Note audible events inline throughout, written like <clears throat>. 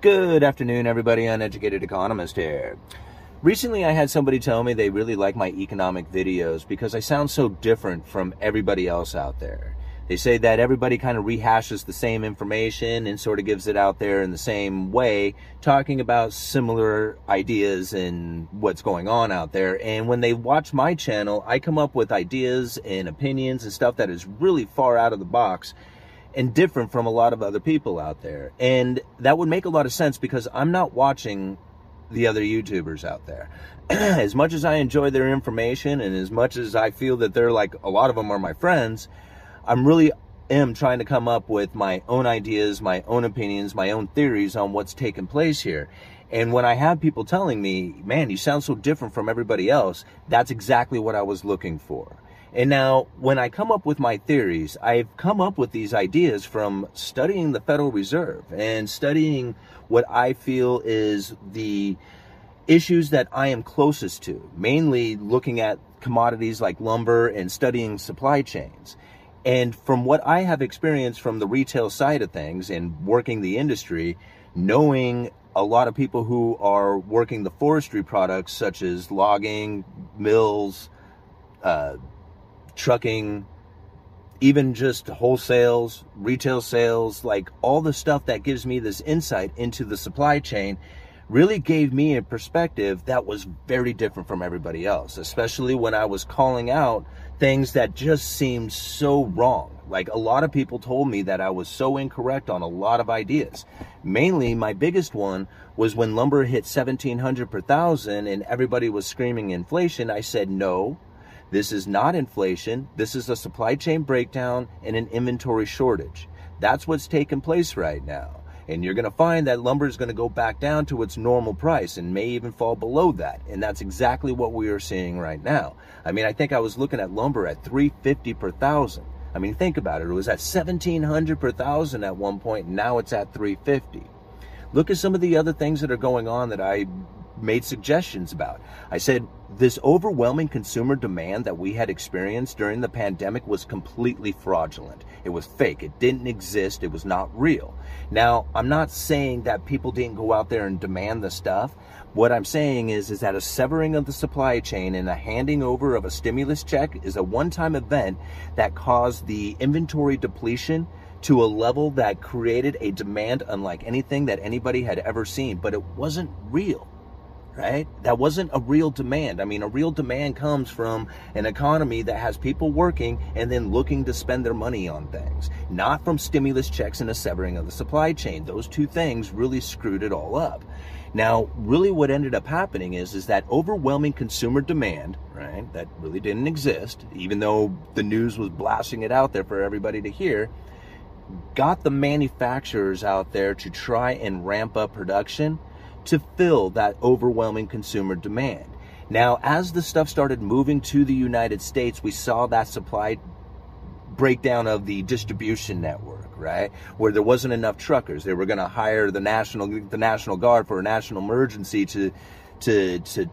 Good afternoon, everybody. Uneducated Economist here. Recently, I had somebody tell me they really like my economic videos because I sound so different from everybody else out there. They say that everybody kind of rehashes the same information and sort of gives it out there in the same way, talking about similar ideas and what's going on out there. And when they watch my channel, I come up with ideas and opinions and stuff that is really far out of the box and different from a lot of other people out there. And that would make a lot of sense because I'm not watching the other YouTubers out there. <clears throat> as much as I enjoy their information and as much as I feel that they're like a lot of them are my friends, I'm really am trying to come up with my own ideas, my own opinions, my own theories on what's taking place here. And when I have people telling me, man, you sound so different from everybody else, that's exactly what I was looking for. And now, when I come up with my theories, I've come up with these ideas from studying the Federal Reserve and studying what I feel is the issues that I am closest to, mainly looking at commodities like lumber and studying supply chains. And from what I have experienced from the retail side of things and working the industry, knowing a lot of people who are working the forestry products such as logging, mills, uh, trucking, even just wholesales, retail sales, like all the stuff that gives me this insight into the supply chain really gave me a perspective that was very different from everybody else, especially when I was calling out things that just seemed so wrong. Like a lot of people told me that I was so incorrect on a lot of ideas. Mainly, my biggest one was when lumber hit 1700 per thousand and everybody was screaming inflation. I said, no, this is not inflation. This is a supply chain breakdown and an inventory shortage. That's what's taking place right now. And you're going to find that lumber is going to go back down to its normal price and may even fall below that. And that's exactly what we are seeing right now. I mean, I think I was looking at lumber at 350 per thousand. I mean, think about it. It was at 1700 per thousand at one point. And now it's at 350. Look at some of the other things that are going on that I made suggestions about. I said this overwhelming consumer demand that we had experienced during the pandemic was completely fraudulent. It was fake. It didn't exist. It was not real. Now, I'm not saying that people didn't go out there and demand the stuff. What I'm saying is, is that a severing of the supply chain and a handing over of a stimulus check is a one-time event that caused the inventory depletion to a level that created a demand unlike anything that anybody had ever seen, but it wasn't real right? That wasn't a real demand. I mean, a real demand comes from an economy that has people working and then looking to spend their money on things, not from stimulus checks and a severing of the supply chain. Those two things really screwed it all up. Now, really what ended up happening is, is that overwhelming consumer demand, right, that really didn't exist, even though the news was blasting it out there for everybody to hear, got the manufacturers out there to try and ramp up production to fill that overwhelming consumer demand. Now, as the stuff started moving to the United States, we saw that supply breakdown of the distribution network, right? Where there wasn't enough truckers. They were going to hire the national the National Guard for a national emergency to to to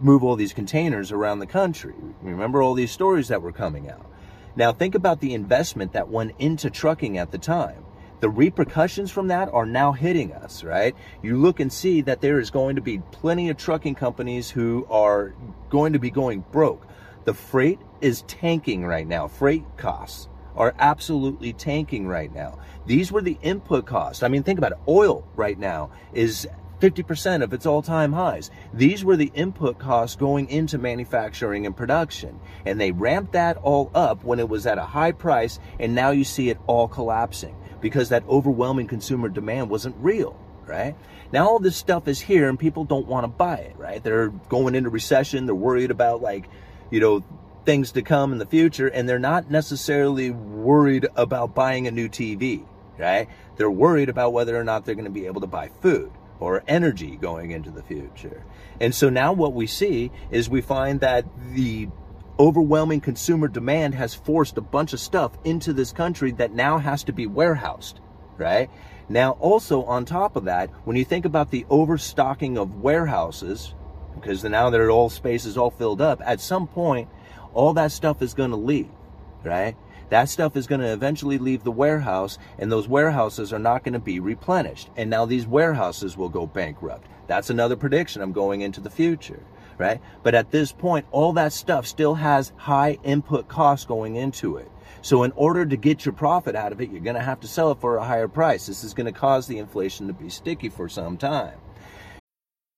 move all these containers around the country. Remember all these stories that were coming out. Now think about the investment that went into trucking at the time the repercussions from that are now hitting us, right? You look and see that there is going to be plenty of trucking companies who are going to be going broke. The freight is tanking right now. Freight costs are absolutely tanking right now. These were the input costs. I mean, think about it. Oil right now is 50% of its all-time highs. These were the input costs going into manufacturing and production. And they ramped that all up when it was at a high price, and now you see it all collapsing because that overwhelming consumer demand wasn't real, right? Now all this stuff is here and people don't want to buy it, right? They're going into recession, they're worried about like, you know, things to come in the future and they're not necessarily worried about buying a new TV, right? They're worried about whether or not they're going to be able to buy food or energy going into the future. And so now what we see is we find that the overwhelming consumer demand has forced a bunch of stuff into this country that now has to be warehoused, right? Now, also on top of that, when you think about the overstocking of warehouses, because now their all space is all filled up, at some point, all that stuff is going to leave, right? That stuff is going to eventually leave the warehouse and those warehouses are not going to be replenished. And now these warehouses will go bankrupt. That's another prediction I'm going into the future, right? But at this point, all that stuff still has high input costs going into it. So in order to get your profit out of it, you're going to have to sell it for a higher price. This is going to cause the inflation to be sticky for some time.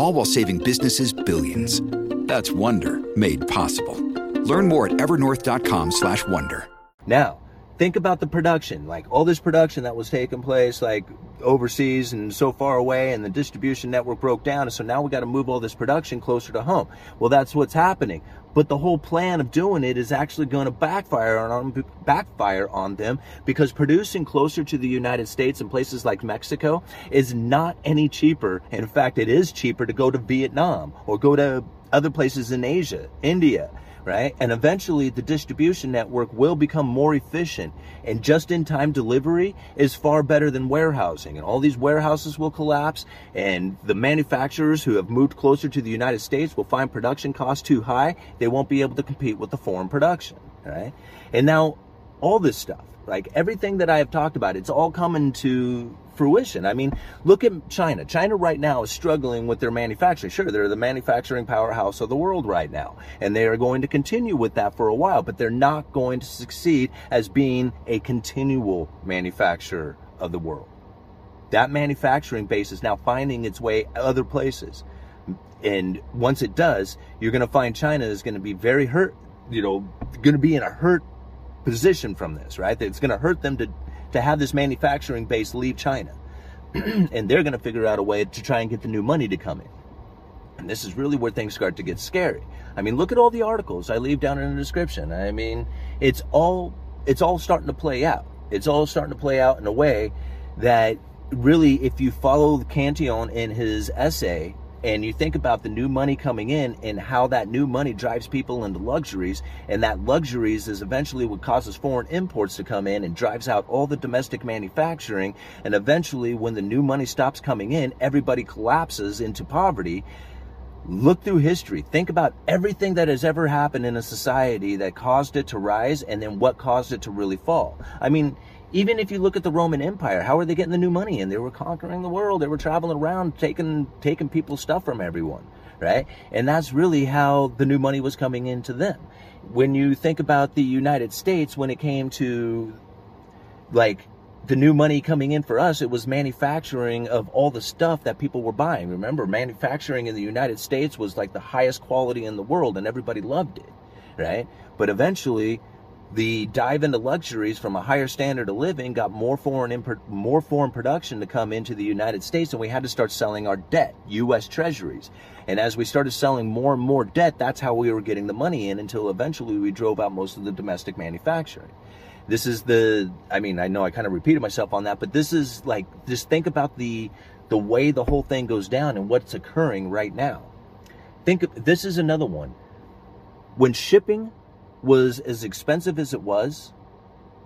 All while saving businesses billions. That's Wonder made possible. Learn more at evernorth.com/wonder. Now, think about the production, like all this production that was taking place like overseas and so far away and the distribution network broke down and so now we got to move all this production closer to home. Well, that's what's happening. But the whole plan of doing it is actually going to backfire on backfire on them because producing closer to the United States and places like Mexico is not any cheaper. In fact, it is cheaper to go to Vietnam or go to other places in Asia, India right? And eventually the distribution network will become more efficient and just in time delivery is far better than warehousing. And all these warehouses will collapse and the manufacturers who have moved closer to the United States will find production costs too high. They won't be able to compete with the foreign production, right? And now all this stuff, like everything that I have talked about, it's all coming to fruition. I mean, look at China. China right now is struggling with their manufacturing. Sure, they're the manufacturing powerhouse of the world right now, and they are going to continue with that for a while, but they're not going to succeed as being a continual manufacturer of the world. That manufacturing base is now finding its way other places. And once it does, you're going to find China is going to be very hurt, you know, going to be in a hurt position from this, right? It's going to hurt them to to have this manufacturing base leave China. <clears throat> and they're going to figure out a way to try and get the new money to come in. And this is really where things start to get scary. I mean, look at all the articles I leave down in the description. I mean, it's all it's all starting to play out. It's all starting to play out in a way that really, if you follow Cantillon in his essay, and you think about the new money coming in and how that new money drives people into luxuries and that luxuries is eventually what causes foreign imports to come in and drives out all the domestic manufacturing. And eventually when the new money stops coming in everybody collapses into poverty. Look through history. Think about everything that has ever happened in a society that caused it to rise and then what caused it to really fall. I mean even if you look at the Roman Empire, how are they getting the new money in? They were conquering the world. They were traveling around, taking taking people's stuff from everyone, right? And that's really how the new money was coming into them. When you think about the United States, when it came to like the new money coming in for us, it was manufacturing of all the stuff that people were buying. Remember, manufacturing in the United States was like the highest quality in the world, and everybody loved it, right? But eventually, the dive into luxuries from a higher standard of living got more foreign import, more foreign production to come into the United States, and we had to start selling our debt, U.S. Treasuries. And as we started selling more and more debt, that's how we were getting the money in until eventually we drove out most of the domestic manufacturing. This is the, I mean, I know I kind of repeated myself on that, but this is like, just think about the the way the whole thing goes down and what's occurring right now. Think of, this is another one. When shipping was as expensive as it was,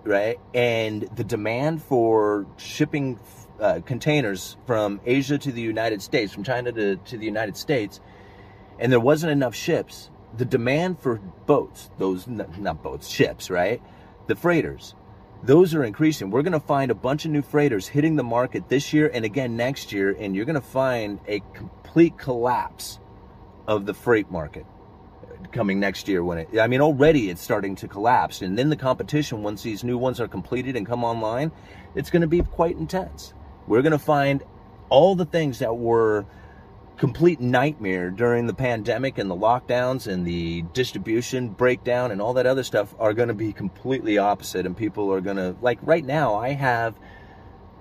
right? And the demand for shipping uh, containers from Asia to the United States, from China to, to the United States, and there wasn't enough ships. The demand for boats, those not boats, ships, right? The freighters, those are increasing. We're going to find a bunch of new freighters hitting the market this year and again next year, and you're going to find a complete collapse of the freight market coming next year when it I mean already it's starting to collapse and then the competition once these new ones are completed and come online it's going to be quite intense. We're going to find all the things that were complete nightmare during the pandemic and the lockdowns and the distribution breakdown and all that other stuff are going to be completely opposite and people are going to like right now I have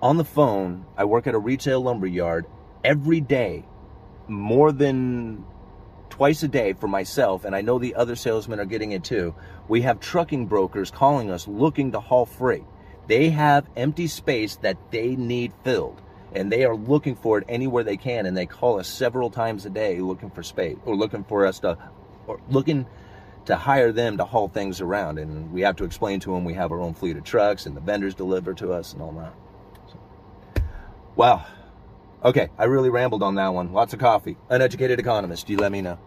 on the phone I work at a retail lumber yard every day more than twice a day for myself and I know the other salesmen are getting it too. We have trucking brokers calling us looking to haul freight. They have empty space that they need filled and they are looking for it anywhere they can and they call us several times a day looking for space or looking for us to or looking to hire them to haul things around and we have to explain to them we have our own fleet of trucks and the vendors deliver to us and all that. So, wow okay i really rambled on that one. Lots of coffee. Uneducated economist you let me know